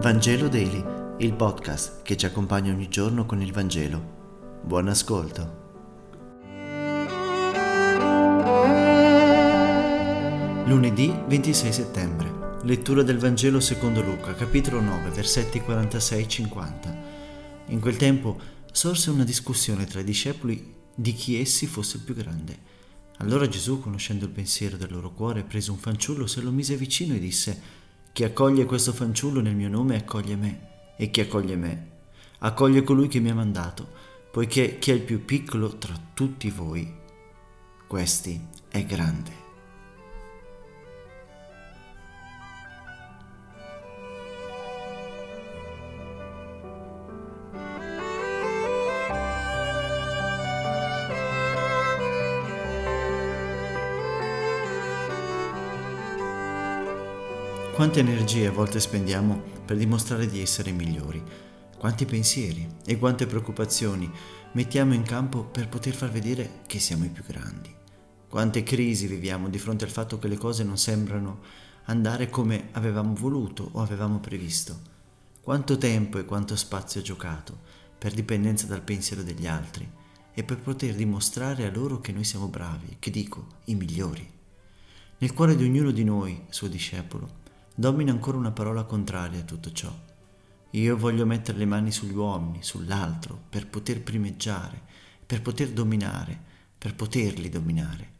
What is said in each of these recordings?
Vangelo Daily, il podcast che ci accompagna ogni giorno con il Vangelo. Buon ascolto. Lunedì 26 settembre. Lettura del Vangelo secondo Luca, capitolo 9, versetti 46-50. In quel tempo sorse una discussione tra i discepoli di chi essi fosse il più grande. Allora Gesù, conoscendo il pensiero del loro cuore, prese un fanciullo, se lo mise vicino e disse chi accoglie questo fanciullo nel mio nome accoglie me, e chi accoglie me accoglie colui che mi ha mandato, poiché chi è il più piccolo tra tutti voi, questi è grande. Quante energie a volte spendiamo per dimostrare di essere migliori, quanti pensieri e quante preoccupazioni mettiamo in campo per poter far vedere che siamo i più grandi. Quante crisi viviamo di fronte al fatto che le cose non sembrano andare come avevamo voluto o avevamo previsto. Quanto tempo e quanto spazio giocato per dipendenza dal pensiero degli altri e per poter dimostrare a loro che noi siamo bravi, che dico, i migliori. Nel cuore di ognuno di noi, suo discepolo, domina ancora una parola contraria a tutto ciò. Io voglio mettere le mani sugli uomini, sull'altro, per poter primeggiare, per poter dominare, per poterli dominare.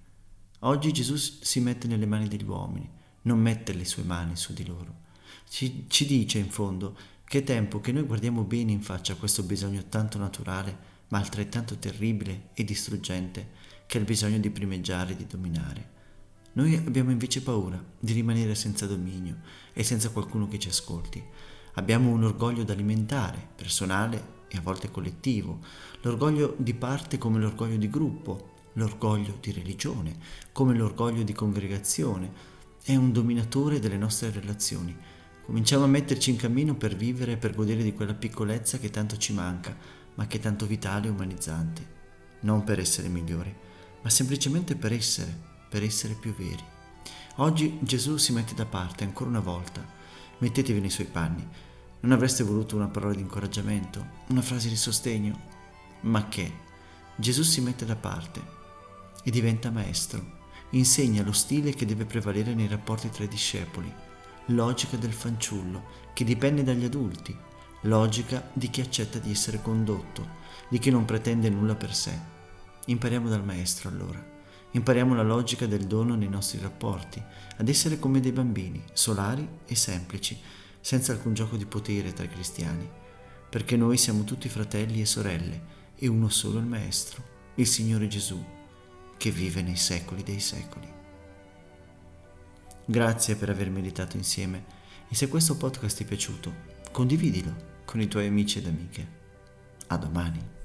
Oggi Gesù si mette nelle mani degli uomini, non mette le sue mani su di loro. Ci, ci dice in fondo che è tempo che noi guardiamo bene in faccia questo bisogno tanto naturale, ma altrettanto terribile e distruggente, che è il bisogno di primeggiare e di dominare. Noi abbiamo invece paura di rimanere senza dominio e senza qualcuno che ci ascolti. Abbiamo un orgoglio da alimentare, personale e a volte collettivo, l'orgoglio di parte come l'orgoglio di gruppo, l'orgoglio di religione come l'orgoglio di congregazione. È un dominatore delle nostre relazioni. Cominciamo a metterci in cammino per vivere e per godere di quella piccolezza che tanto ci manca, ma che è tanto vitale e umanizzante. Non per essere migliori, ma semplicemente per essere per essere più veri. Oggi Gesù si mette da parte ancora una volta. Mettetevi nei suoi panni. Non avreste voluto una parola di incoraggiamento, una frase di sostegno? Ma che? Gesù si mette da parte e diventa maestro. Insegna lo stile che deve prevalere nei rapporti tra i discepoli. Logica del fanciullo, che dipende dagli adulti. Logica di chi accetta di essere condotto, di chi non pretende nulla per sé. Impariamo dal maestro allora. Impariamo la logica del dono nei nostri rapporti, ad essere come dei bambini, solari e semplici, senza alcun gioco di potere tra i cristiani, perché noi siamo tutti fratelli e sorelle e uno solo il Maestro, il Signore Gesù, che vive nei secoli dei secoli. Grazie per aver meditato insieme e se questo podcast ti è piaciuto, condividilo con i tuoi amici ed amiche. A domani.